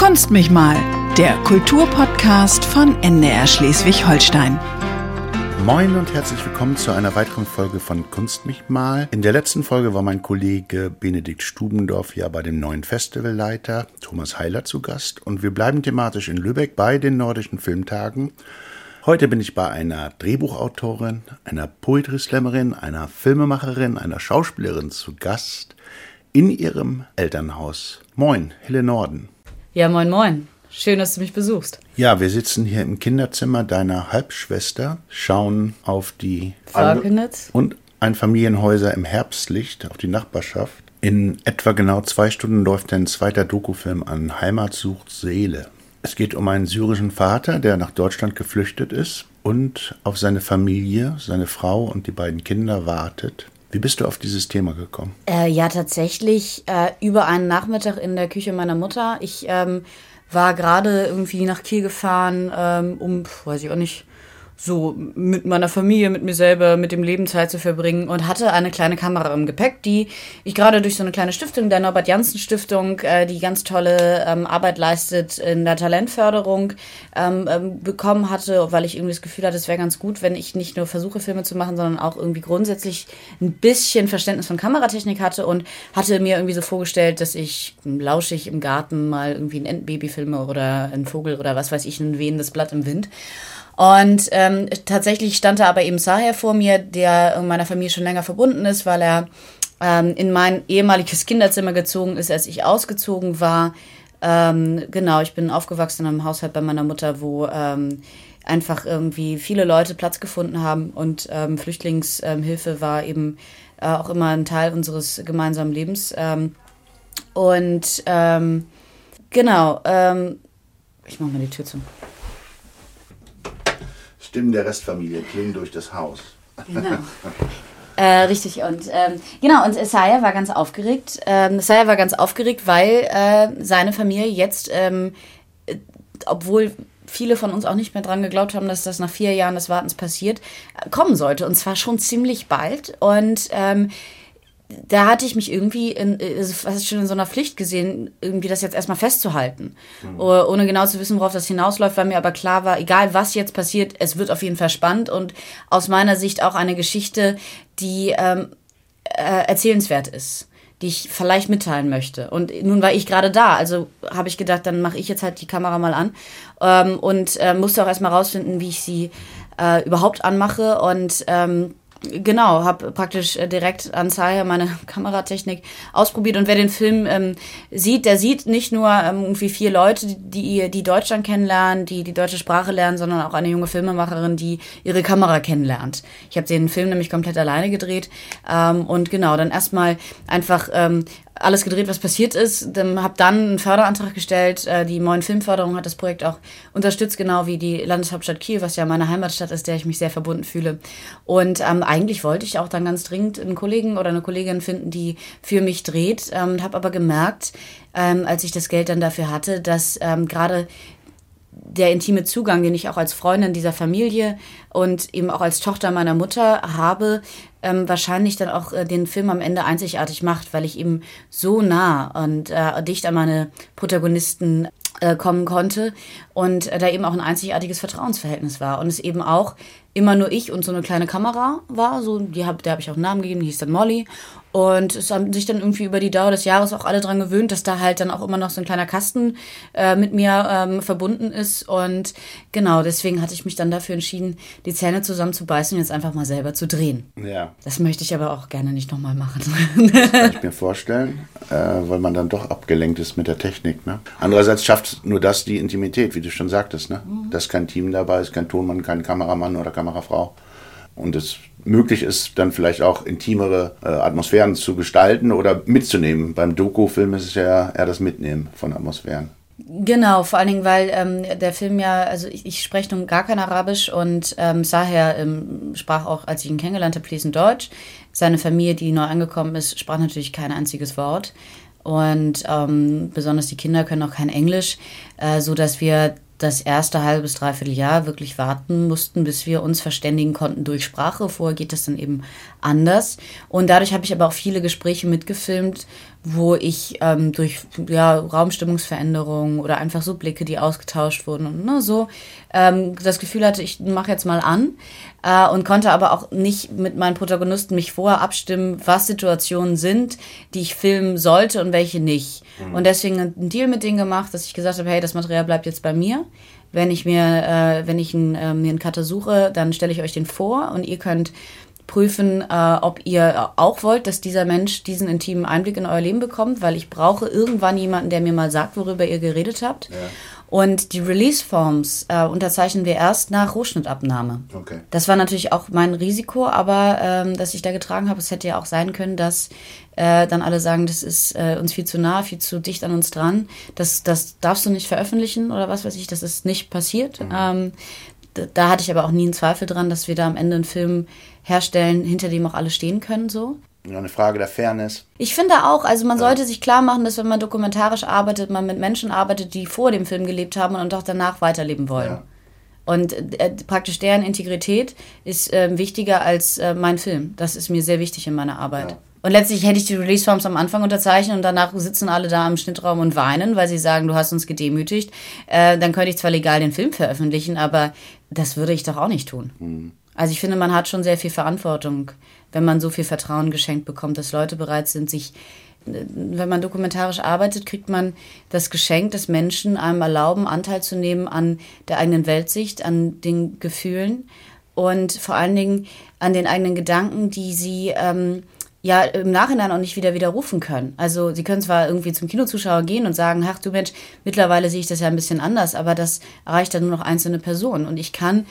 Kunst mich mal, der Kulturpodcast von NDR Schleswig-Holstein. Moin und herzlich willkommen zu einer weiteren Folge von Kunst mich mal. In der letzten Folge war mein Kollege Benedikt Stubendorf ja bei dem neuen Festivalleiter Thomas Heiler zu Gast und wir bleiben thematisch in Lübeck bei den Nordischen Filmtagen. Heute bin ich bei einer Drehbuchautorin, einer Poetry Slammerin, einer Filmemacherin, einer Schauspielerin zu Gast in ihrem Elternhaus. Moin, Hille Norden. Ja, moin, moin. Schön, dass du mich besuchst. Ja, wir sitzen hier im Kinderzimmer deiner Halbschwester, schauen auf die Falkenitz und ein Familienhäuser im Herbstlicht auf die Nachbarschaft. In etwa genau zwei Stunden läuft ein zweiter Dokufilm an Heimat sucht Seele. Es geht um einen syrischen Vater, der nach Deutschland geflüchtet ist und auf seine Familie, seine Frau und die beiden Kinder wartet. Wie bist du auf dieses Thema gekommen? Äh, ja, tatsächlich äh, über einen Nachmittag in der Küche meiner Mutter. Ich ähm, war gerade irgendwie nach Kiel gefahren, ähm, um, weiß ich auch nicht, so mit meiner Familie, mit mir selber, mit dem Leben Zeit zu verbringen und hatte eine kleine Kamera im Gepäck, die ich gerade durch so eine kleine Stiftung, der Norbert Janssen Stiftung, äh, die ganz tolle ähm, Arbeit leistet in der Talentförderung, ähm, ähm, bekommen hatte, weil ich irgendwie das Gefühl hatte, es wäre ganz gut, wenn ich nicht nur versuche, Filme zu machen, sondern auch irgendwie grundsätzlich ein bisschen Verständnis von Kameratechnik hatte und hatte mir irgendwie so vorgestellt, dass ich lauschig im Garten mal irgendwie ein Endbaby filme oder ein Vogel oder was weiß ich, ein wehendes Blatt im Wind. Und ähm, tatsächlich stand da aber eben Saher vor mir, der meiner Familie schon länger verbunden ist, weil er ähm, in mein ehemaliges Kinderzimmer gezogen ist, als ich ausgezogen war. Ähm, genau, ich bin aufgewachsen in einem Haushalt bei meiner Mutter, wo ähm, einfach irgendwie viele Leute Platz gefunden haben und ähm, Flüchtlingshilfe war eben äh, auch immer ein Teil unseres gemeinsamen Lebens. Ähm, und ähm, genau, ähm, ich mache mal die Tür zu. Stimmen der Restfamilie klingen durch das Haus. Genau. Äh, richtig, und ähm, genau, und Isaiah war ganz aufgeregt. Ähm, Isaiah war ganz aufgeregt, weil äh, seine Familie jetzt, ähm, äh, obwohl viele von uns auch nicht mehr dran geglaubt haben, dass das nach vier Jahren des Wartens passiert, äh, kommen sollte. Und zwar schon ziemlich bald. Und ähm, da hatte ich mich irgendwie in, also fast schon in so einer Pflicht gesehen, irgendwie das jetzt erstmal festzuhalten. Mhm. Ohne genau zu wissen, worauf das hinausläuft, weil mir aber klar war, egal was jetzt passiert, es wird auf jeden Fall spannend und aus meiner Sicht auch eine Geschichte, die ähm, äh, erzählenswert ist die ich vielleicht mitteilen möchte. Und nun war ich gerade da, also habe ich gedacht, dann mache ich jetzt halt die Kamera mal an ähm, und äh, musste auch erstmal rausfinden, wie ich sie äh, überhaupt anmache und ähm, Genau, habe praktisch äh, direkt an Zaya meine Kameratechnik ausprobiert und wer den Film ähm, sieht, der sieht nicht nur ähm, irgendwie vier Leute, die die Deutschland kennenlernen, die die deutsche Sprache lernen, sondern auch eine junge Filmemacherin, die ihre Kamera kennenlernt. Ich habe den Film nämlich komplett alleine gedreht ähm, und genau dann erstmal einfach ähm, alles gedreht, was passiert ist. Habe dann einen Förderantrag gestellt. Äh, die Moin Filmförderung hat das Projekt auch unterstützt, genau wie die Landeshauptstadt Kiel, was ja meine Heimatstadt ist, der ich mich sehr verbunden fühle. Und ähm, eigentlich wollte ich auch dann ganz dringend einen Kollegen oder eine Kollegin finden, die für mich dreht. Ähm, habe aber gemerkt, ähm, als ich das Geld dann dafür hatte, dass ähm, gerade der intime Zugang, den ich auch als Freundin dieser Familie und eben auch als Tochter meiner Mutter habe, ähm, wahrscheinlich dann auch äh, den Film am Ende einzigartig macht, weil ich eben so nah und äh, dicht an meine Protagonisten äh, kommen konnte und äh, da eben auch ein einzigartiges Vertrauensverhältnis war und es eben auch immer nur ich und so eine kleine Kamera war, so die hab, der habe ich auch einen Namen gegeben, die hieß dann Molly und es haben sich dann irgendwie über die Dauer des Jahres auch alle dran gewöhnt, dass da halt dann auch immer noch so ein kleiner Kasten äh, mit mir ähm, verbunden ist. Und genau, deswegen hatte ich mich dann dafür entschieden, die Zähne zusammenzubeißen und jetzt einfach mal selber zu drehen. Ja. Das möchte ich aber auch gerne nicht nochmal machen. Das kann ich mir vorstellen, äh, weil man dann doch abgelenkt ist mit der Technik. Ne? Andererseits schafft nur das die Intimität, wie du schon sagtest. Ne? Mhm. Dass kein Team dabei ist, kein Tonmann, kein Kameramann oder Kamerafrau. Und es möglich ist, dann vielleicht auch intimere äh, Atmosphären zu gestalten oder mitzunehmen. Beim Doku-Film ist es ja eher das Mitnehmen von Atmosphären. Genau, vor allen Dingen, weil ähm, der Film ja, also ich, ich spreche nun gar kein Arabisch und ähm, Saher ähm, sprach auch, als ich ihn kennengelernt habe, fließend Deutsch. Seine Familie, die neu angekommen ist, sprach natürlich kein einziges Wort. Und ähm, besonders die Kinder können auch kein Englisch, äh, so dass wir das erste halbe bis dreiviertel Jahr wirklich warten mussten, bis wir uns verständigen konnten durch Sprache. Vorher geht das dann eben anders. Und dadurch habe ich aber auch viele Gespräche mitgefilmt, wo ich ähm, durch ja, Raumstimmungsveränderungen oder einfach so Blicke, die ausgetauscht wurden und ne, so ähm, das Gefühl hatte, ich mache jetzt mal an äh, und konnte aber auch nicht mit meinen Protagonisten mich vorher abstimmen, was Situationen sind, die ich filmen sollte und welche nicht. Mhm. Und deswegen einen Deal mit denen gemacht, dass ich gesagt habe, hey, das Material bleibt jetzt bei mir. Wenn ich mir, äh, wenn ich einen, äh, mir einen Cutter suche, dann stelle ich euch den vor und ihr könnt prüfen, äh, ob ihr auch wollt, dass dieser Mensch diesen intimen Einblick in euer Leben bekommt, weil ich brauche irgendwann jemanden, der mir mal sagt, worüber ihr geredet habt. Ja. Und die Release-Forms äh, unterzeichnen wir erst nach Rohschnittabnahme. Okay. Das war natürlich auch mein Risiko, aber ähm, dass ich da getragen habe, es hätte ja auch sein können, dass äh, dann alle sagen, das ist äh, uns viel zu nah, viel zu dicht an uns dran. Das, das darfst du nicht veröffentlichen oder was weiß ich, das ist nicht passiert. Mhm. Ähm, da hatte ich aber auch nie einen Zweifel dran, dass wir da am Ende einen Film herstellen, hinter dem auch alle stehen können, so. Eine Frage der Fairness. Ich finde auch, also man ja. sollte sich klar machen, dass wenn man dokumentarisch arbeitet, man mit Menschen arbeitet, die vor dem Film gelebt haben und auch danach weiterleben wollen. Ja. Und äh, praktisch deren Integrität ist äh, wichtiger als äh, mein Film. Das ist mir sehr wichtig in meiner Arbeit. Ja. Und letztlich hätte ich die Release-Forms am Anfang unterzeichnen und danach sitzen alle da im Schnittraum und weinen, weil sie sagen, du hast uns gedemütigt. Äh, dann könnte ich zwar legal den Film veröffentlichen, aber das würde ich doch auch nicht tun. Mhm. Also ich finde, man hat schon sehr viel Verantwortung, wenn man so viel Vertrauen geschenkt bekommt, dass Leute bereit sind, sich, wenn man dokumentarisch arbeitet, kriegt man das Geschenk, dass Menschen einem erlauben, Anteil zu nehmen an der eigenen Weltsicht, an den Gefühlen und vor allen Dingen an den eigenen Gedanken, die sie ähm, ja im Nachhinein auch nicht wieder widerrufen können. Also sie können zwar irgendwie zum Kinozuschauer gehen und sagen, ach du Mensch, mittlerweile sehe ich das ja ein bisschen anders, aber das erreicht dann nur noch einzelne Personen. Und ich kann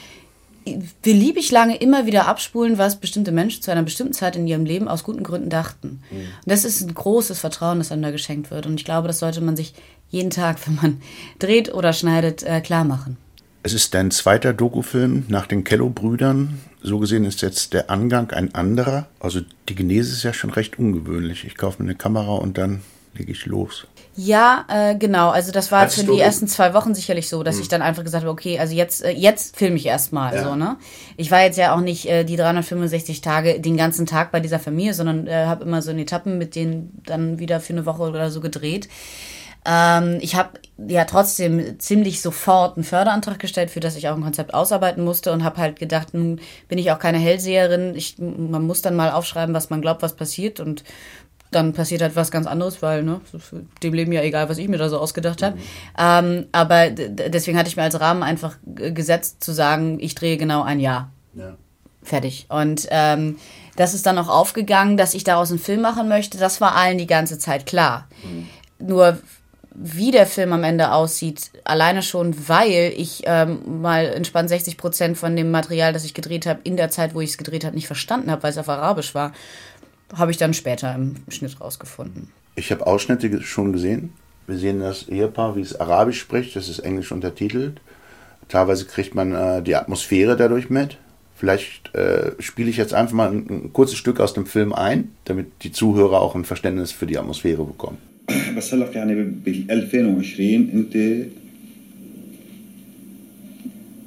beliebig lange immer wieder abspulen, was bestimmte Menschen zu einer bestimmten Zeit in ihrem Leben aus guten Gründen dachten. Mhm. Und das ist ein großes Vertrauen, das einem da geschenkt wird. Und ich glaube, das sollte man sich jeden Tag, wenn man dreht oder schneidet, äh, klar machen. Es ist dein zweiter Dokufilm nach den Kello-Brüdern. So gesehen ist jetzt der Angang ein anderer. Also die Genese ist ja schon recht ungewöhnlich. Ich kaufe mir eine Kamera und dann lege ich los. Ja, äh, genau. Also das war für die ersten zwei Wochen sicherlich so, dass hm. ich dann einfach gesagt habe, okay, also jetzt, äh, jetzt filme ich erstmal ja. so, ne? Ich war jetzt ja auch nicht äh, die 365 Tage den ganzen Tag bei dieser Familie, sondern äh, habe immer so in Etappen mit denen dann wieder für eine Woche oder so gedreht. Ähm, ich habe ja trotzdem ziemlich sofort einen Förderantrag gestellt, für das ich auch ein Konzept ausarbeiten musste und habe halt gedacht, nun bin ich auch keine Hellseherin. Ich, man muss dann mal aufschreiben, was man glaubt, was passiert und dann passiert halt was ganz anderes, weil ne, dem Leben ja egal, was ich mir da so ausgedacht habe. Mhm. Ähm, aber deswegen hatte ich mir als Rahmen einfach gesetzt zu sagen, ich drehe genau ein Jahr. Ja. Fertig. Und ähm, das ist dann auch aufgegangen, dass ich daraus einen Film machen möchte. Das war allen die ganze Zeit klar. Mhm. Nur wie der Film am Ende aussieht, alleine schon, weil ich ähm, mal entspannt 60 Prozent von dem Material, das ich gedreht habe, in der Zeit, wo ich es gedreht habe, nicht verstanden habe, weil es auf Arabisch war habe ich dann später im Schnitt rausgefunden. Ich habe Ausschnitte schon gesehen. Wir sehen das Ehepaar, wie es Arabisch spricht. Das ist englisch untertitelt. Teilweise kriegt man äh, die Atmosphäre dadurch mit. Vielleicht äh, spiele ich jetzt einfach mal ein, ein, kurzes Stück aus dem Film ein, damit die Zuhörer auch ein Verständnis für die Atmosphäre bekommen. بس هلا يعني بال 2020 انت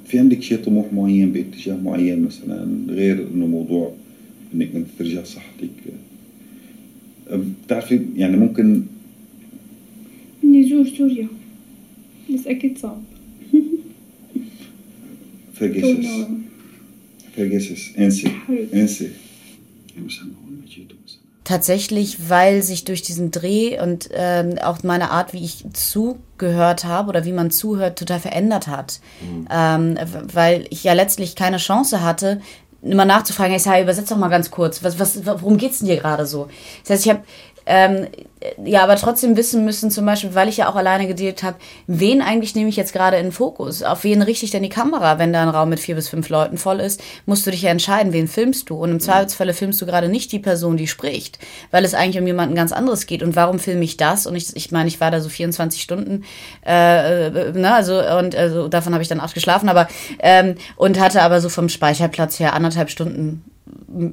في عندك شيء طموح معين باتجاه معين مثلا غير انه موضوع انك انت ترجع صحتك بتعرفي يعني ممكن اني ازور سوريا بس اكيد صعب vergiss es vergiss es انسي انسي Tatsächlich, weil sich durch diesen Dreh und ähm, auch meine Art, wie ich zugehört habe oder wie man zuhört, total verändert hat. Mhm. Ähm, weil ich ja letztlich keine Chance hatte, immer nachzufragen, hey, Sai, übersetz doch mal ganz kurz, was, was, worum geht's denn dir gerade so? Das heißt, ich habe ähm, ja, aber trotzdem wissen müssen, zum Beispiel, weil ich ja auch alleine gedealt habe, wen eigentlich nehme ich jetzt gerade in den Fokus? Auf wen richte ich denn die Kamera? Wenn da ein Raum mit vier bis fünf Leuten voll ist, musst du dich ja entscheiden, wen filmst du. Und im Zweifelsfalle filmst du gerade nicht die Person, die spricht, weil es eigentlich um jemanden ganz anderes geht. Und warum filme ich das? Und ich, ich meine, ich war da so 24 Stunden, äh, äh, ne, also, und also davon habe ich dann acht geschlafen, aber ähm, und hatte aber so vom Speicherplatz her anderthalb Stunden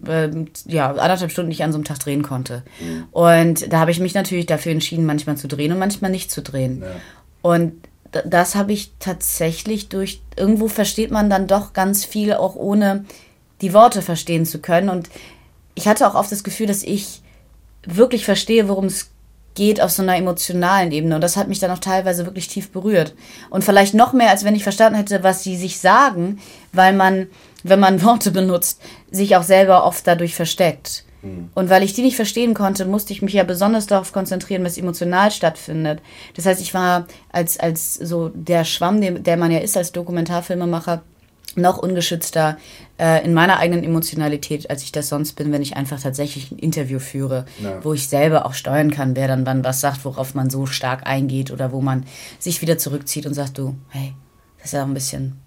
äh, ja, anderthalb Stunden nicht an so einem Tag drehen konnte. Mhm. Und da habe ich mich natürlich dafür entschieden, manchmal zu drehen und manchmal nicht zu drehen. Ja. Und das habe ich tatsächlich durch, irgendwo versteht man dann doch ganz viel, auch ohne die Worte verstehen zu können. Und ich hatte auch oft das Gefühl, dass ich wirklich verstehe, worum es geht auf so einer emotionalen Ebene. Und das hat mich dann auch teilweise wirklich tief berührt. Und vielleicht noch mehr, als wenn ich verstanden hätte, was sie sich sagen, weil man, wenn man Worte benutzt, sich auch selber oft dadurch versteckt. Mhm. Und weil ich die nicht verstehen konnte, musste ich mich ja besonders darauf konzentrieren, was emotional stattfindet. Das heißt, ich war als, als so der Schwamm, der man ja ist als Dokumentarfilmemacher, noch ungeschützter äh, in meiner eigenen Emotionalität, als ich das sonst bin, wenn ich einfach tatsächlich ein Interview führe, ja. wo ich selber auch steuern kann, wer dann wann was sagt, worauf man so stark eingeht oder wo man sich wieder zurückzieht und sagt, du, hey, das ist ja auch ein bisschen,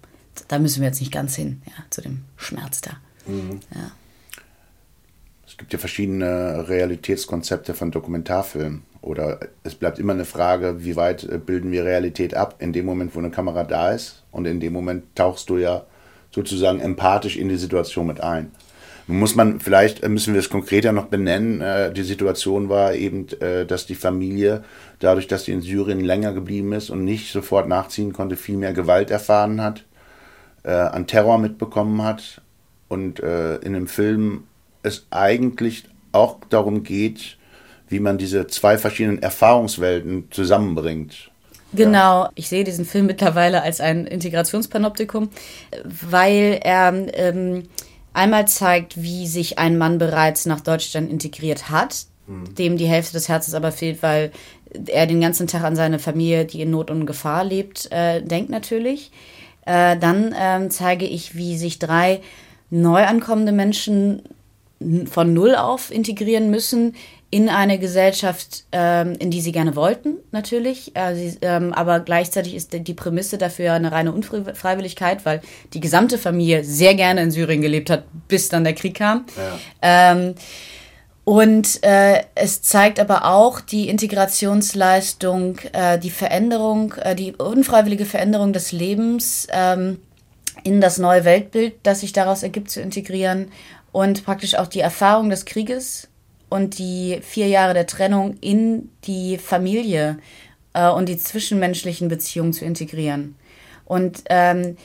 da müssen wir jetzt nicht ganz hin, ja, zu dem Schmerz da. Mhm. Ja. Es gibt ja verschiedene Realitätskonzepte von Dokumentarfilmen. Oder es bleibt immer eine Frage, wie weit äh, bilden wir Realität ab? In dem Moment, wo eine Kamera da ist und in dem Moment tauchst du ja sozusagen empathisch in die Situation mit ein. Muss man, vielleicht äh, müssen wir es konkreter noch benennen. Äh, die Situation war eben, dass die Familie, dadurch, dass sie in Syrien länger geblieben ist und nicht sofort nachziehen konnte, viel mehr Gewalt erfahren hat, an Terror mitbekommen hat. Und in dem Film es eigentlich auch darum geht, wie man diese zwei verschiedenen Erfahrungswelten zusammenbringt. Genau, ich sehe diesen Film mittlerweile als ein Integrationspanoptikum, weil er ähm, einmal zeigt, wie sich ein Mann bereits nach Deutschland integriert hat, mhm. dem die Hälfte des Herzens aber fehlt, weil er den ganzen Tag an seine Familie, die in Not und Gefahr lebt, äh, denkt natürlich. Äh, dann äh, zeige ich, wie sich drei neu ankommende Menschen von Null auf integrieren müssen, in eine Gesellschaft, ähm, in die sie gerne wollten, natürlich. Äh, sie, ähm, aber gleichzeitig ist die Prämisse dafür eine reine Unfreiwilligkeit, weil die gesamte Familie sehr gerne in Syrien gelebt hat, bis dann der Krieg kam. Ja. Ähm, und äh, es zeigt aber auch die Integrationsleistung, äh, die Veränderung, äh, die unfreiwillige Veränderung des Lebens ähm, in das neue Weltbild, das sich daraus ergibt, zu integrieren und praktisch auch die Erfahrung des Krieges und die vier Jahre der Trennung in die Familie äh, und die zwischenmenschlichen Beziehungen zu integrieren. Und ähm,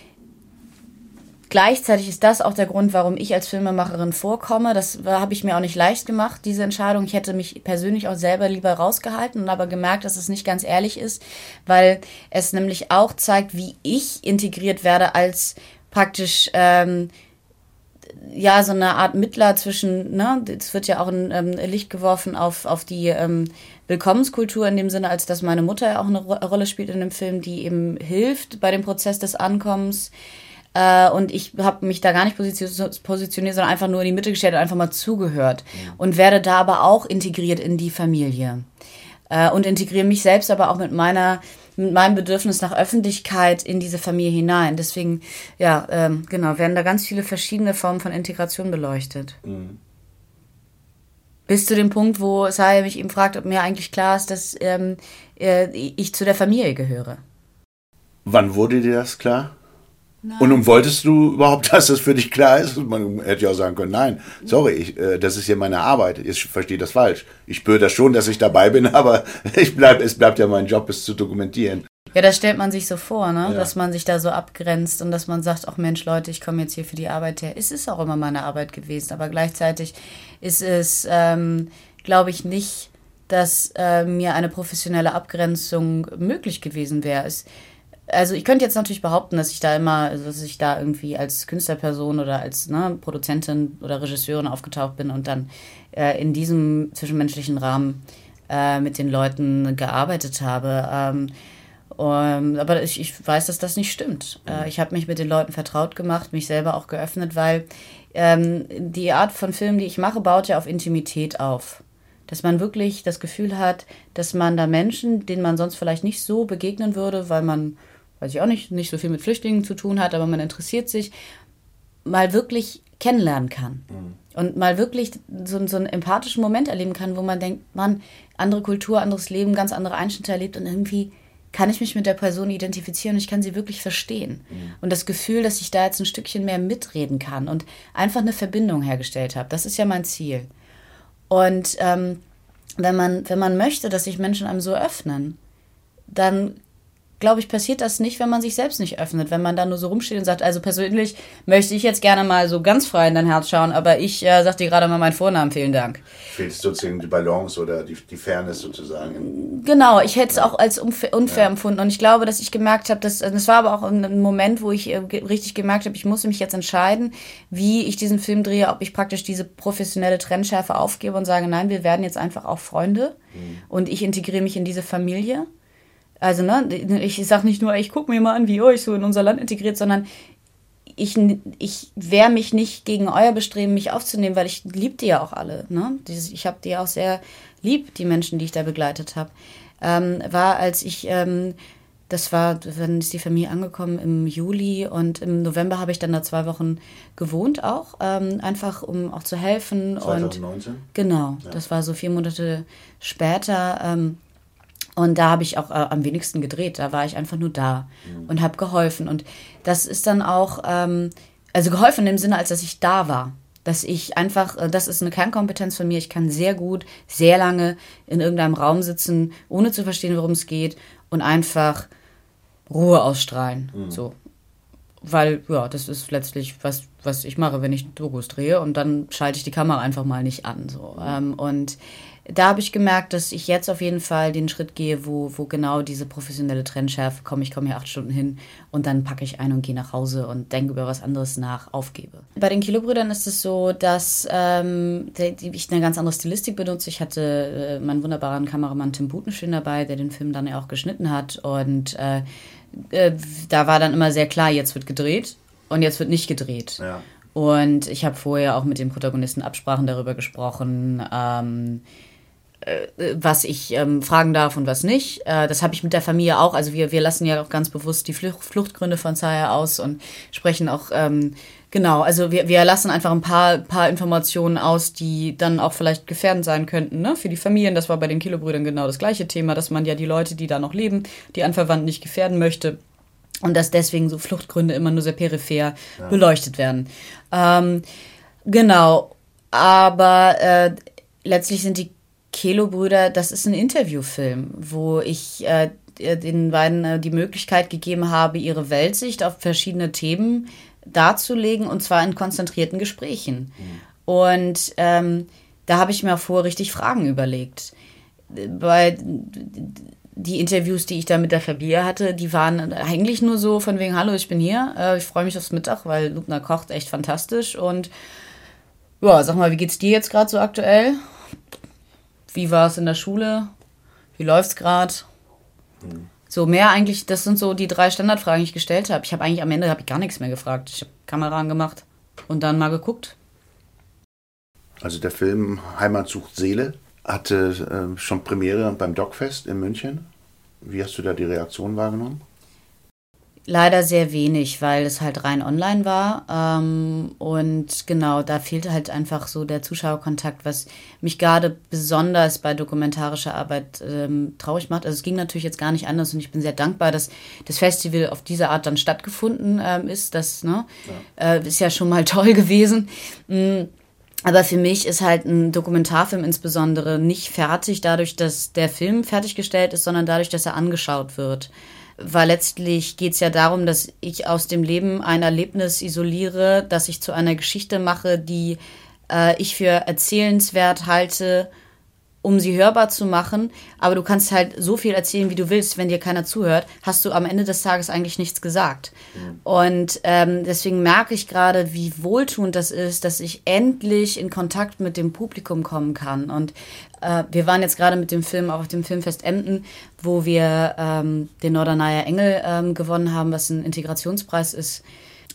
gleichzeitig ist das auch der Grund, warum ich als Filmemacherin vorkomme. Das habe ich mir auch nicht leicht gemacht, diese Entscheidung. Ich hätte mich persönlich auch selber lieber rausgehalten und aber gemerkt, dass es nicht ganz ehrlich ist, weil es nämlich auch zeigt, wie ich integriert werde als praktisch ähm, ja, so eine Art Mittler zwischen, ne, es wird ja auch ein ähm, Licht geworfen auf, auf die ähm, Willkommenskultur in dem Sinne, als dass meine Mutter ja auch eine Ro Rolle spielt in dem Film, die eben hilft bei dem Prozess des Ankommens. Äh, und ich habe mich da gar nicht positioniert, sondern einfach nur in die Mitte gestellt und einfach mal zugehört. Mhm. Und werde da aber auch integriert in die Familie. Äh, und integriere mich selbst aber auch mit meiner mit meinem Bedürfnis nach Öffentlichkeit in diese Familie hinein. Deswegen, ja, ähm, genau, werden da ganz viele verschiedene Formen von Integration beleuchtet. Mhm. Bis zu dem Punkt, wo Saya mich eben fragt, ob mir eigentlich klar ist, dass ähm, äh, ich zu der Familie gehöre. Wann wurde dir das klar? Nein. Und nun wolltest du überhaupt, dass das für dich klar ist? Man hätte ja auch sagen können, nein, sorry, ich, äh, das ist ja meine Arbeit. Ich verstehe das falsch. Ich spüre das schon, dass ich dabei bin, aber ich bleib, es bleibt ja mein Job, es zu dokumentieren. Ja, das stellt man sich so vor, ne? Ja. dass man sich da so abgrenzt und dass man sagt, ach Mensch, Leute, ich komme jetzt hier für die Arbeit her. Es ist auch immer meine Arbeit gewesen, aber gleichzeitig ist es, ähm, glaube ich, nicht, dass äh, mir eine professionelle Abgrenzung möglich gewesen wäre. Es, also ich könnte jetzt natürlich behaupten, dass ich da immer, also dass ich da irgendwie als Künstlerperson oder als ne, Produzentin oder Regisseurin aufgetaucht bin und dann äh, in diesem zwischenmenschlichen Rahmen äh, mit den Leuten gearbeitet habe. Ähm, um, aber ich, ich, weiß, dass das nicht stimmt. Äh, ich habe mich mit den Leuten vertraut gemacht, mich selber auch geöffnet, weil ähm, die Art von Film, die ich mache, baut ja auf Intimität auf dass man wirklich das Gefühl hat, dass man da Menschen, denen man sonst vielleicht nicht so begegnen würde, weil man weiß ich auch nicht, nicht so viel mit Flüchtlingen zu tun hat, aber man interessiert sich, mal wirklich kennenlernen kann. Mhm. Und mal wirklich so, so einen empathischen Moment erleben kann, wo man denkt, man, andere Kultur, anderes Leben, ganz andere Einschnitte erlebt und irgendwie kann ich mich mit der Person identifizieren und ich kann sie wirklich verstehen. Mhm. Und das Gefühl, dass ich da jetzt ein Stückchen mehr mitreden kann und einfach eine Verbindung hergestellt habe, das ist ja mein Ziel. Und ähm, wenn, man, wenn man möchte, dass sich Menschen einem so öffnen, dann glaube ich, passiert das nicht, wenn man sich selbst nicht öffnet, wenn man da nur so rumsteht und sagt, also persönlich möchte ich jetzt gerne mal so ganz frei in dein Herz schauen, aber ich äh, sag dir gerade mal meinen Vornamen, vielen Dank. Fehlt sozusagen die Balance oder die, die Fairness sozusagen. Genau, ich hätte es auch als unfair, unfair ja. empfunden und ich glaube, dass ich gemerkt habe, dass das war aber auch ein Moment, wo ich äh, richtig gemerkt habe, ich muss mich jetzt entscheiden, wie ich diesen Film drehe, ob ich praktisch diese professionelle Trennschärfe aufgebe und sage, nein, wir werden jetzt einfach auch Freunde mhm. und ich integriere mich in diese Familie also, ne, ich sage nicht nur, ich gucke mir mal an, wie ihr euch so in unser Land integriert, sondern ich, ich wehre mich nicht gegen euer Bestreben, mich aufzunehmen, weil ich liebe die ja auch alle. Ne? Ich habe die auch sehr lieb, die Menschen, die ich da begleitet habe. Ähm, war, als ich, ähm, das war, dann ist die Familie angekommen im Juli und im November habe ich dann da zwei Wochen gewohnt auch, ähm, einfach um auch zu helfen. 2019? Und, genau, ja. das war so vier Monate später. Ähm, und da habe ich auch äh, am wenigsten gedreht. Da war ich einfach nur da mhm. und habe geholfen. Und das ist dann auch, ähm, also geholfen im Sinne, als dass ich da war. Dass ich einfach, äh, das ist eine Kernkompetenz von mir. Ich kann sehr gut, sehr lange in irgendeinem Raum sitzen, ohne zu verstehen, worum es geht und einfach Ruhe ausstrahlen. Mhm. So. Weil, ja, das ist letztlich, was, was ich mache, wenn ich Dokus drehe und dann schalte ich die Kamera einfach mal nicht an. So. Mhm. Ähm, und da habe ich gemerkt, dass ich jetzt auf jeden Fall den Schritt gehe, wo, wo genau diese professionelle Trennschärfe, komm, ich komme hier acht Stunden hin und dann packe ich ein und gehe nach Hause und denke über was anderes nach, aufgebe. Bei den Kilobrüdern ist es so, dass ähm, ich eine ganz andere Stilistik benutze. Ich hatte äh, meinen wunderbaren Kameramann Tim Butenschön dabei, der den Film dann ja auch geschnitten hat und äh, äh, da war dann immer sehr klar, jetzt wird gedreht und jetzt wird nicht gedreht. Ja. Und ich habe vorher auch mit den Protagonisten Absprachen darüber gesprochen. Ähm, äh, was ich ähm, fragen darf und was nicht. Äh, das habe ich mit der Familie auch. Also wir, wir lassen ja auch ganz bewusst die Flucht, Fluchtgründe von Zaya aus und sprechen auch, ähm, genau, also wir, wir lassen einfach ein paar, paar Informationen aus, die dann auch vielleicht gefährdend sein könnten ne? für die Familien. Das war bei den Kilobrüdern genau das gleiche Thema, dass man ja die Leute, die da noch leben, die Anverwandten nicht gefährden möchte. Und dass deswegen so Fluchtgründe immer nur sehr peripher ja. beleuchtet werden. Ähm, genau. Aber äh, letztlich sind die Kelo-Brüder, das ist ein Interviewfilm, wo ich äh, den beiden äh, die Möglichkeit gegeben habe, ihre Weltsicht auf verschiedene Themen darzulegen und zwar in konzentrierten Gesprächen. Mhm. Und ähm, da habe ich mir auch vorher richtig Fragen überlegt. Bei die Interviews, die ich da mit der Familie hatte, die waren eigentlich nur so von wegen, hallo, ich bin hier, äh, ich freue mich aufs Mittag, weil Lubna kocht echt fantastisch und ja, sag mal, wie geht's dir jetzt gerade so aktuell? Wie war es in der Schule? Wie läuft's gerade? Mhm. So mehr eigentlich, das sind so die drei Standardfragen, die ich gestellt habe. Ich habe eigentlich am Ende hab ich gar nichts mehr gefragt. Ich habe Kamera angemacht und dann mal geguckt. Also der Film Heimat sucht Seele hatte äh, schon Premiere beim Dogfest in München. Wie hast du da die Reaktion wahrgenommen? Leider sehr wenig, weil es halt rein online war. Ähm, und genau, da fehlte halt einfach so der Zuschauerkontakt, was mich gerade besonders bei dokumentarischer Arbeit ähm, traurig macht. Also es ging natürlich jetzt gar nicht anders und ich bin sehr dankbar, dass das Festival auf diese Art dann stattgefunden ähm, ist. Das ne, ja. Äh, ist ja schon mal toll gewesen. Mhm. Aber für mich ist halt ein Dokumentarfilm insbesondere nicht fertig dadurch, dass der Film fertiggestellt ist, sondern dadurch, dass er angeschaut wird weil letztlich geht es ja darum, dass ich aus dem Leben ein Erlebnis isoliere, dass ich zu einer Geschichte mache, die äh, ich für erzählenswert halte, um sie hörbar zu machen. Aber du kannst halt so viel erzählen, wie du willst. Wenn dir keiner zuhört, hast du am Ende des Tages eigentlich nichts gesagt. Mhm. Und ähm, deswegen merke ich gerade, wie wohltuend das ist, dass ich endlich in Kontakt mit dem Publikum kommen kann. Und äh, wir waren jetzt gerade mit dem Film auch auf dem Filmfest Emden, wo wir ähm, den Norderneier Engel ähm, gewonnen haben, was ein Integrationspreis ist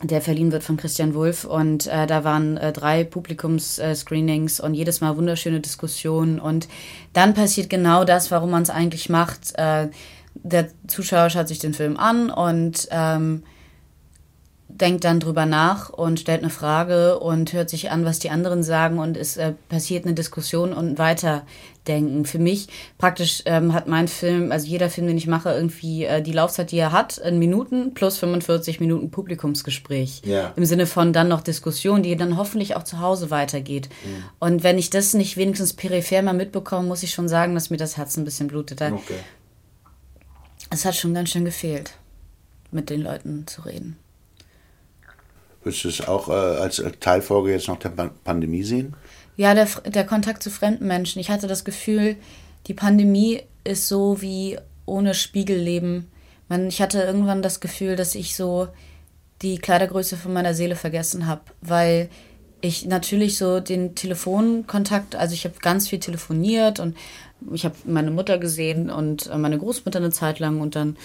der verliehen wird von Christian Wulff. Und äh, da waren äh, drei Publikumsscreenings und jedes Mal wunderschöne Diskussionen. Und dann passiert genau das, warum man es eigentlich macht. Äh, der Zuschauer schaut sich den Film an und ähm, denkt dann drüber nach und stellt eine Frage und hört sich an, was die anderen sagen und es äh, passiert eine Diskussion und weiterdenken. Für mich praktisch ähm, hat mein Film, also jeder Film, den ich mache, irgendwie äh, die Laufzeit, die er hat, in Minuten plus 45 Minuten Publikumsgespräch. Ja. Im Sinne von dann noch Diskussion, die dann hoffentlich auch zu Hause weitergeht. Mhm. Und wenn ich das nicht wenigstens peripher mal mitbekomme, muss ich schon sagen, dass mir das Herz ein bisschen blutet. Da okay es hat schon ganz schön gefehlt, mit den Leuten zu reden. Würdest du es auch äh, als Teilfolge jetzt noch der Pandemie sehen? Ja, der, der Kontakt zu fremden Menschen. Ich hatte das Gefühl, die Pandemie ist so wie ohne Spiegelleben. Man, ich hatte irgendwann das Gefühl, dass ich so die Kleidergröße von meiner Seele vergessen habe, weil ich natürlich so den Telefonkontakt, also ich habe ganz viel telefoniert und ich habe meine Mutter gesehen und äh, meine Großmutter eine Zeit lang und dann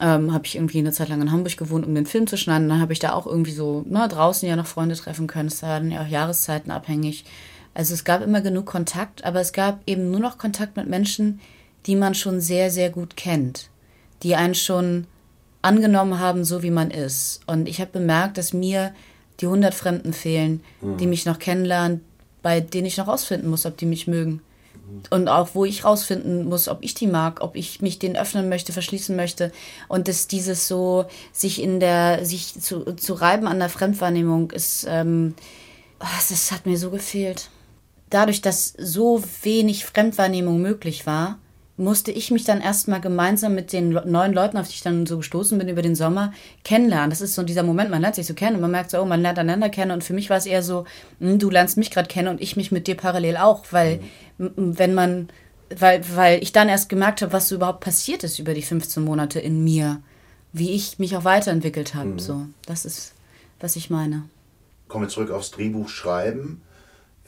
ähm, habe ich irgendwie eine Zeit lang in Hamburg gewohnt, um den Film zu schneiden. Dann habe ich da auch irgendwie so na, ne, draußen ja noch Freunde treffen können. Es waren ja auch Jahreszeiten abhängig. Also es gab immer genug Kontakt, aber es gab eben nur noch Kontakt mit Menschen, die man schon sehr, sehr gut kennt, die einen schon angenommen haben, so wie man ist. Und ich habe bemerkt, dass mir die 100 Fremden fehlen, mhm. die mich noch kennenlernen, bei denen ich noch rausfinden muss, ob die mich mögen. Und auch, wo ich rausfinden muss, ob ich die mag, ob ich mich denen öffnen möchte, verschließen möchte. Und dass dieses so, sich in der, sich zu, zu reiben an der Fremdwahrnehmung ist, ähm, oh, das hat mir so gefehlt. Dadurch, dass so wenig Fremdwahrnehmung möglich war, musste ich mich dann erstmal gemeinsam mit den neuen Leuten, auf die ich dann so gestoßen bin über den Sommer, kennenlernen. Das ist so dieser Moment, man lernt sich so kennen und man merkt so, oh, man lernt einander kennen. Und für mich war es eher so, hm, du lernst mich gerade kennen und ich mich mit dir parallel auch, weil mhm. wenn man, weil, weil ich dann erst gemerkt habe, was so überhaupt passiert ist über die 15 Monate in mir, wie ich mich auch weiterentwickelt habe. Mhm. So, das ist, was ich meine. Kommen wir zurück aufs Drehbuch schreiben.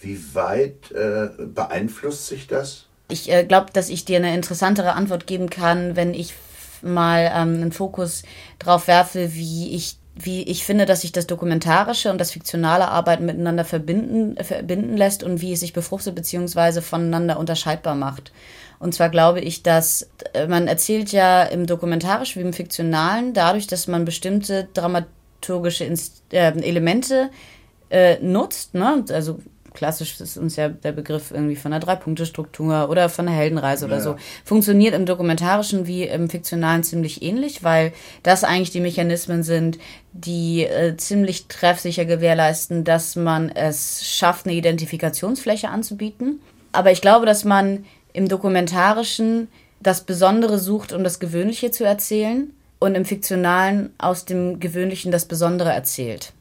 Wie weit äh, beeinflusst sich das? Ich äh, glaube, dass ich dir eine interessantere Antwort geben kann, wenn ich mal ähm, einen Fokus drauf werfe, wie ich wie ich finde, dass sich das dokumentarische und das fiktionale Arbeiten miteinander verbinden, äh, verbinden lässt und wie es sich befruchtet bzw. voneinander unterscheidbar macht. Und zwar glaube ich, dass äh, man erzählt ja im dokumentarischen wie im fiktionalen dadurch, dass man bestimmte dramaturgische Inst äh, Elemente äh, nutzt, ne? also klassisch ist uns ja der Begriff irgendwie von einer Drei-Punkte-Struktur oder von einer Heldenreise ja. oder so. Funktioniert im Dokumentarischen wie im Fiktionalen ziemlich ähnlich, weil das eigentlich die Mechanismen sind, die äh, ziemlich treffsicher gewährleisten, dass man es schafft, eine Identifikationsfläche anzubieten. Aber ich glaube, dass man im Dokumentarischen das Besondere sucht, um das Gewöhnliche zu erzählen und im Fiktionalen aus dem Gewöhnlichen das Besondere erzählt.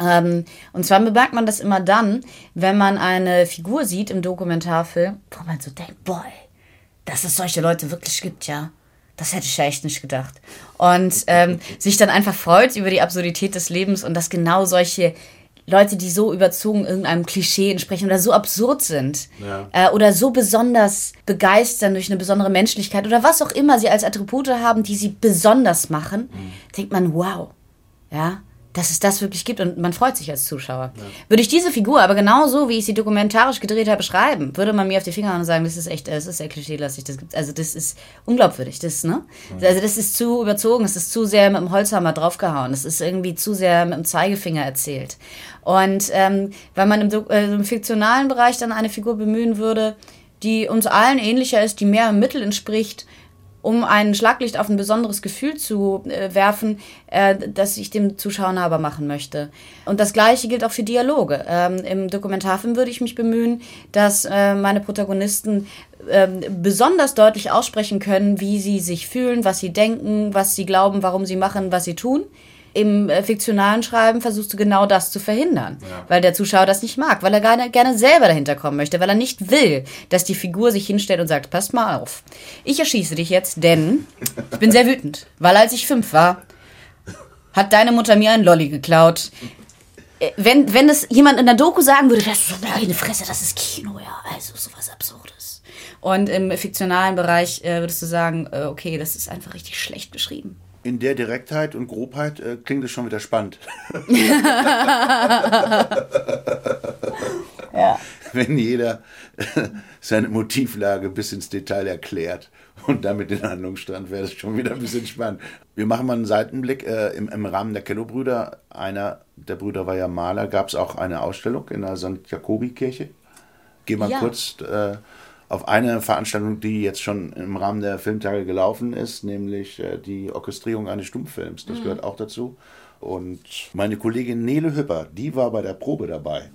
Ähm, und zwar bemerkt man das immer dann, wenn man eine Figur sieht im Dokumentarfilm, wo man so denkt, boy, dass es solche Leute wirklich gibt, ja. Das hätte ich ja echt nicht gedacht. Und ähm, sich dann einfach freut über die Absurdität des Lebens und dass genau solche Leute, die so überzogen irgendeinem Klischee entsprechen oder so absurd sind ja. äh, oder so besonders begeistern durch eine besondere Menschlichkeit oder was auch immer sie als Attribute haben, die sie besonders machen, mhm. denkt man, wow, ja, dass es das wirklich gibt und man freut sich als Zuschauer. Ja. Würde ich diese Figur aber genauso, wie ich sie dokumentarisch gedreht habe, beschreiben, würde man mir auf die Finger hauen und sagen, das ist echt, das ist sehr klischeelastig, das gibt, also das ist unglaubwürdig, das, ne? Ja. Also das ist zu überzogen, es ist zu sehr mit dem Holzhammer draufgehauen, es ist irgendwie zu sehr mit dem Zeigefinger erzählt. Und ähm, wenn man im, äh, im fiktionalen Bereich dann eine Figur bemühen würde, die uns allen ähnlicher ist, die mehr im Mittel entspricht, um ein Schlaglicht auf ein besonderes Gefühl zu äh, werfen, äh, das ich dem Zuschauer nahbar machen möchte. Und das Gleiche gilt auch für Dialoge. Ähm, Im Dokumentarfilm würde ich mich bemühen, dass äh, meine Protagonisten ähm, besonders deutlich aussprechen können, wie sie sich fühlen, was sie denken, was sie glauben, warum sie machen, was sie tun im äh, fiktionalen Schreiben versuchst du genau das zu verhindern, ja. weil der Zuschauer das nicht mag, weil er gerne, gerne selber dahinter kommen möchte, weil er nicht will, dass die Figur sich hinstellt und sagt, passt mal auf, ich erschieße dich jetzt, denn ich bin sehr wütend, weil als ich fünf war, hat deine Mutter mir einen Lolli geklaut. Äh, wenn, wenn es jemand in der Doku sagen würde, das ist so eine Fresse, das ist Kino, ja, also sowas Absurdes. Und im fiktionalen Bereich äh, würdest du sagen, äh, okay, das ist einfach richtig schlecht beschrieben in der Direktheit und Grobheit äh, klingt es schon wieder spannend. ja. Wenn jeder seine Motivlage bis ins Detail erklärt und damit den Handlungsstrand wäre es schon wieder ein bisschen spannend. Wir machen mal einen Seitenblick. Äh, im, im, Rahmen der Kello-Brüder, einer der Brüder war ja Maler, gab es auch eine Ausstellung in der St. Jakobi-Kirche. Geh mal ja. kurz äh, auf eine Veranstaltung, die jetzt schon im Rahmen der Filmtage gelaufen ist, nämlich äh, die Orchestrierung eines Stummfilms. Das mhm. gehört auch dazu. Und meine Kollegin Nele Hüpper, die war bei der Probe dabei.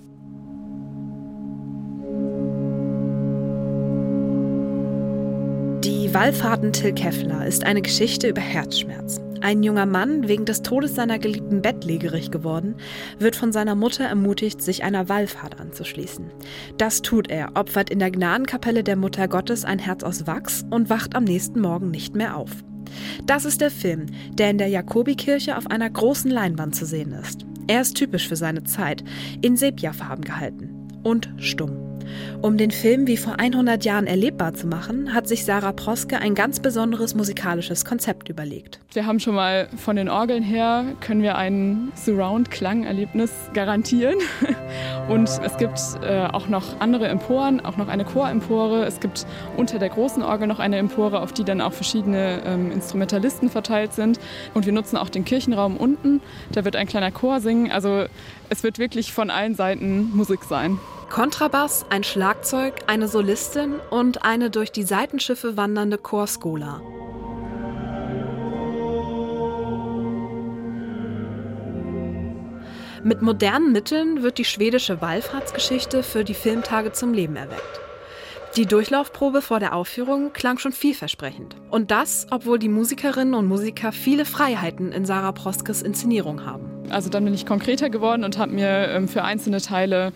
Die Wallfahrten Till Keffler ist eine Geschichte über Herzschmerz. Ein junger Mann, wegen des Todes seiner geliebten bettlägerig geworden, wird von seiner Mutter ermutigt, sich einer Wallfahrt anzuschließen. Das tut er, opfert in der Gnadenkapelle der Mutter Gottes ein Herz aus Wachs und wacht am nächsten Morgen nicht mehr auf. Das ist der Film, der in der Jakobikirche auf einer großen Leinwand zu sehen ist. Er ist typisch für seine Zeit, in Sepiafarben gehalten und stumm. Um den Film wie vor 100 Jahren erlebbar zu machen, hat sich Sarah Proske ein ganz besonderes musikalisches Konzept überlegt. Wir haben schon mal von den Orgeln her, können wir ein Surround-Klangerlebnis garantieren. Und es gibt äh, auch noch andere Emporen, auch noch eine Chorempore. Es gibt unter der großen Orgel noch eine Empore, auf die dann auch verschiedene ähm, Instrumentalisten verteilt sind. Und wir nutzen auch den Kirchenraum unten. Da wird ein kleiner Chor singen. Also es wird wirklich von allen Seiten Musik sein. Kontrabass, ein Schlagzeug, eine Solistin und eine durch die Seitenschiffe wandernde Chorscola. Mit modernen Mitteln wird die schwedische Wallfahrtsgeschichte für die Filmtage zum Leben erweckt. Die Durchlaufprobe vor der Aufführung klang schon vielversprechend. Und das, obwohl die Musikerinnen und Musiker viele Freiheiten in Sarah Proskes Inszenierung haben. Also dann bin ich konkreter geworden und habe mir ähm, für einzelne Teile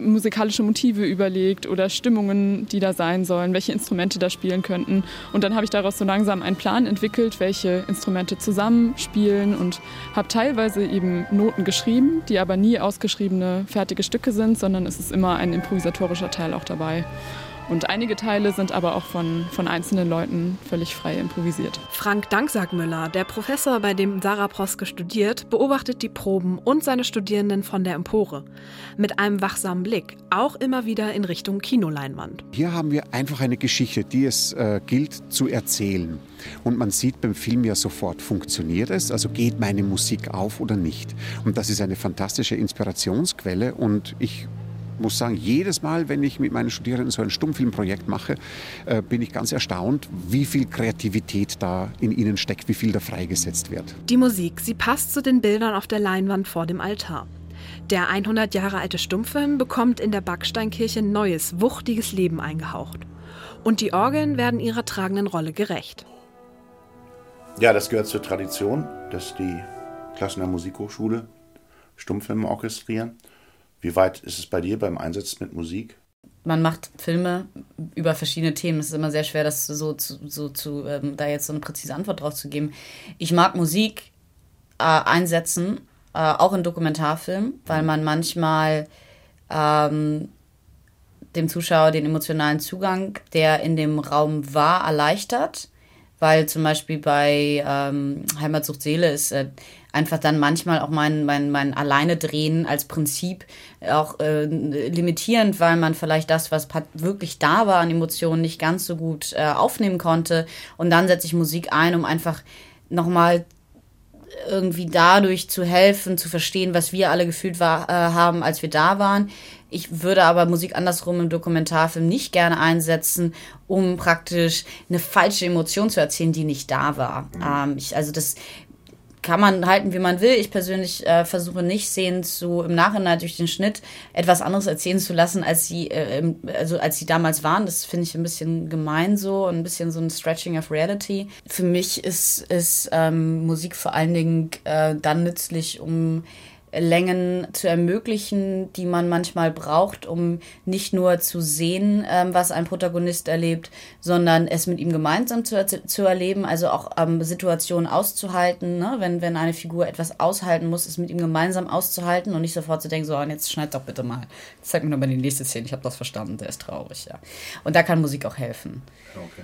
musikalische Motive überlegt oder Stimmungen, die da sein sollen, welche Instrumente da spielen könnten. Und dann habe ich daraus so langsam einen Plan entwickelt, welche Instrumente zusammenspielen und habe teilweise eben Noten geschrieben, die aber nie ausgeschriebene fertige Stücke sind, sondern es ist immer ein improvisatorischer Teil auch dabei. Und einige Teile sind aber auch von, von einzelnen Leuten völlig frei improvisiert. Frank Danksagmüller, der Professor, bei dem Sarah Proske studiert, beobachtet die Proben und seine Studierenden von der Empore. Mit einem wachsamen Blick, auch immer wieder in Richtung Kinoleinwand. Hier haben wir einfach eine Geschichte, die es äh, gilt zu erzählen. Und man sieht beim Film ja sofort, funktioniert es? Also geht meine Musik auf oder nicht? Und das ist eine fantastische Inspirationsquelle und ich muss sagen, jedes Mal, wenn ich mit meinen Studierenden so ein Stummfilmprojekt mache, äh, bin ich ganz erstaunt, wie viel Kreativität da in ihnen steckt, wie viel da freigesetzt wird. Die Musik, sie passt zu den Bildern auf der Leinwand vor dem Altar. Der 100 Jahre alte Stummfilm bekommt in der Backsteinkirche neues, wuchtiges Leben eingehaucht. Und die Orgeln werden ihrer tragenden Rolle gerecht. Ja, das gehört zur Tradition, dass die Klassen der Musikhochschule Stummfilme orchestrieren. Wie weit ist es bei dir beim Einsatz mit Musik? Man macht Filme über verschiedene Themen. Es ist immer sehr schwer, das so zu, so zu ähm, da jetzt so eine präzise Antwort drauf zu geben. Ich mag Musik äh, einsetzen, äh, auch in Dokumentarfilmen, weil man manchmal ähm, dem Zuschauer den emotionalen Zugang, der in dem Raum war, erleichtert. Weil zum Beispiel bei ähm, Heimat sucht Seele ist äh, einfach dann manchmal auch mein, mein, mein Alleine drehen als Prinzip auch äh, limitierend, weil man vielleicht das, was wirklich da war an Emotionen, nicht ganz so gut äh, aufnehmen konnte. Und dann setze ich Musik ein, um einfach nochmal irgendwie dadurch zu helfen, zu verstehen, was wir alle gefühlt war, äh, haben, als wir da waren. Ich würde aber Musik andersrum im Dokumentarfilm nicht gerne einsetzen, um praktisch eine falsche Emotion zu erzählen, die nicht da war. Mhm. Ähm, ich, also das kann man halten, wie man will. Ich persönlich äh, versuche nicht sehen zu im Nachhinein durch den Schnitt etwas anderes erzählen zu lassen, als sie äh, also als sie damals waren. Das finde ich ein bisschen gemein so und ein bisschen so ein Stretching of Reality. Für mich ist ist ähm, Musik vor allen Dingen äh, dann nützlich, um Längen zu ermöglichen, die man manchmal braucht, um nicht nur zu sehen, ähm, was ein Protagonist erlebt, sondern es mit ihm gemeinsam zu, zu erleben, also auch ähm, Situationen auszuhalten. Ne? Wenn, wenn eine Figur etwas aushalten muss, es mit ihm gemeinsam auszuhalten und nicht sofort zu denken, so, und jetzt schneid doch bitte mal. Zeig mir nur mal die nächste Szene, ich habe das verstanden, der ist traurig, ja. Und da kann Musik auch helfen. Okay.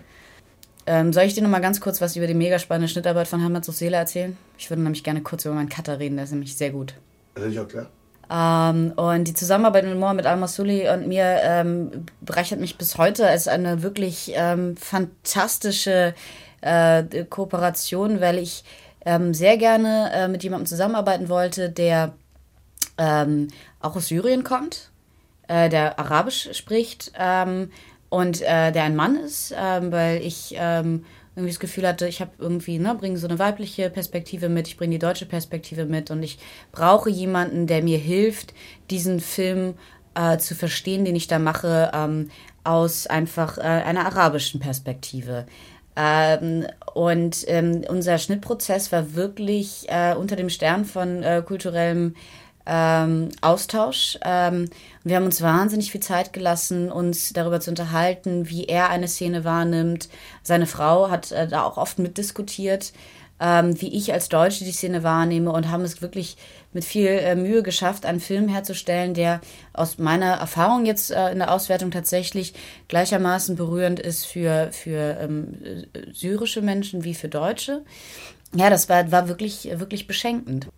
Ähm, soll ich dir noch mal ganz kurz was über die mega spannende Schnittarbeit von zur Seele erzählen? Ich würde nämlich gerne kurz über meinen Cutter reden, der ist nämlich sehr gut. Ist auch klar. Ähm, und die Zusammenarbeit mit Mohamed Al-Masuli und mir ähm, bereichert mich bis heute als eine wirklich ähm, fantastische äh, Kooperation, weil ich ähm, sehr gerne äh, mit jemandem zusammenarbeiten wollte, der ähm, auch aus Syrien kommt, äh, der Arabisch spricht ähm, und äh, der ein Mann ist, weil ich irgendwie das Gefühl hatte, ich habe irgendwie, ne, bringe so eine weibliche Perspektive mit, ich bringe die deutsche Perspektive mit und ich brauche jemanden, der mir hilft, diesen Film äh, zu verstehen, den ich da mache, ähm, aus einfach äh, einer arabischen Perspektive. Ähm, und ähm, unser Schnittprozess war wirklich äh, unter dem Stern von äh, kulturellem ähm, Austausch. Ähm, wir haben uns wahnsinnig viel Zeit gelassen, uns darüber zu unterhalten, wie er eine Szene wahrnimmt. Seine Frau hat äh, da auch oft mitdiskutiert, ähm, wie ich als Deutsche die Szene wahrnehme und haben es wirklich mit viel äh, Mühe geschafft, einen Film herzustellen, der aus meiner Erfahrung jetzt äh, in der Auswertung tatsächlich gleichermaßen berührend ist für, für ähm, syrische Menschen wie für Deutsche. Ja, das war, war wirklich, wirklich beschenkend.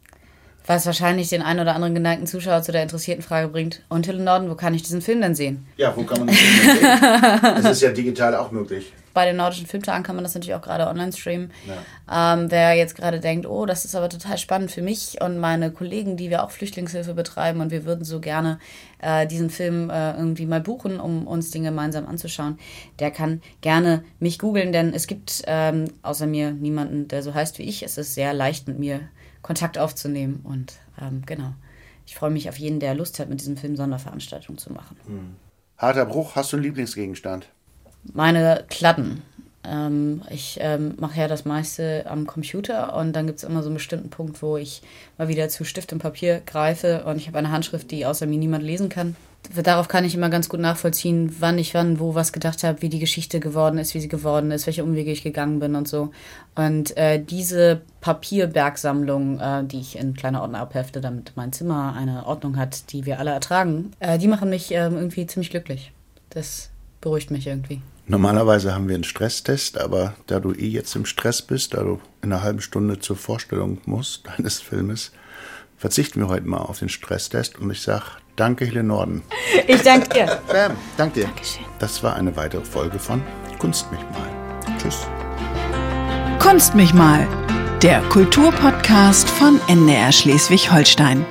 Was wahrscheinlich den einen oder anderen geneigten Zuschauer zu der interessierten Frage bringt. Und Hill Norden, wo kann ich diesen Film denn sehen? Ja, wo kann man den Film denn sehen? Das ist ja digital auch möglich bei den nordischen Filmtagen kann man das natürlich auch gerade online streamen. Ja. Ähm, wer jetzt gerade denkt, oh, das ist aber total spannend für mich und meine Kollegen, die wir auch Flüchtlingshilfe betreiben und wir würden so gerne äh, diesen Film äh, irgendwie mal buchen, um uns den gemeinsam anzuschauen, der kann gerne mich googeln, denn es gibt ähm, außer mir niemanden, der so heißt wie ich. Es ist sehr leicht mit mir Kontakt aufzunehmen und ähm, genau. Ich freue mich auf jeden, der Lust hat, mit diesem Film Sonderveranstaltungen zu machen. Hm. Harter Bruch, hast du einen Lieblingsgegenstand? meine Kladden. Ähm, ich ähm, mache ja das meiste am Computer und dann gibt es immer so einen bestimmten Punkt, wo ich mal wieder zu Stift und Papier greife und ich habe eine Handschrift, die außer mir niemand lesen kann. Darauf kann ich immer ganz gut nachvollziehen, wann ich wann wo was gedacht habe, wie die Geschichte geworden ist, wie sie geworden ist, welche Umwege ich gegangen bin und so. Und äh, diese Papierbergsammlung, äh, die ich in kleine Ordner abhefte, damit mein Zimmer eine Ordnung hat, die wir alle ertragen, äh, die machen mich ähm, irgendwie ziemlich glücklich. Das beruhigt mich irgendwie. Normalerweise haben wir einen Stresstest, aber da du eh jetzt im Stress bist, da du in einer halben Stunde zur Vorstellung musst deines Filmes, verzichten wir heute mal auf den Stresstest und ich sage danke, Hele Norden. Ich danke dir. Bam, danke dir. Dankeschön. Das war eine weitere Folge von Kunst mich mal. Tschüss. Kunst mich mal, der Kulturpodcast von NDR Schleswig-Holstein.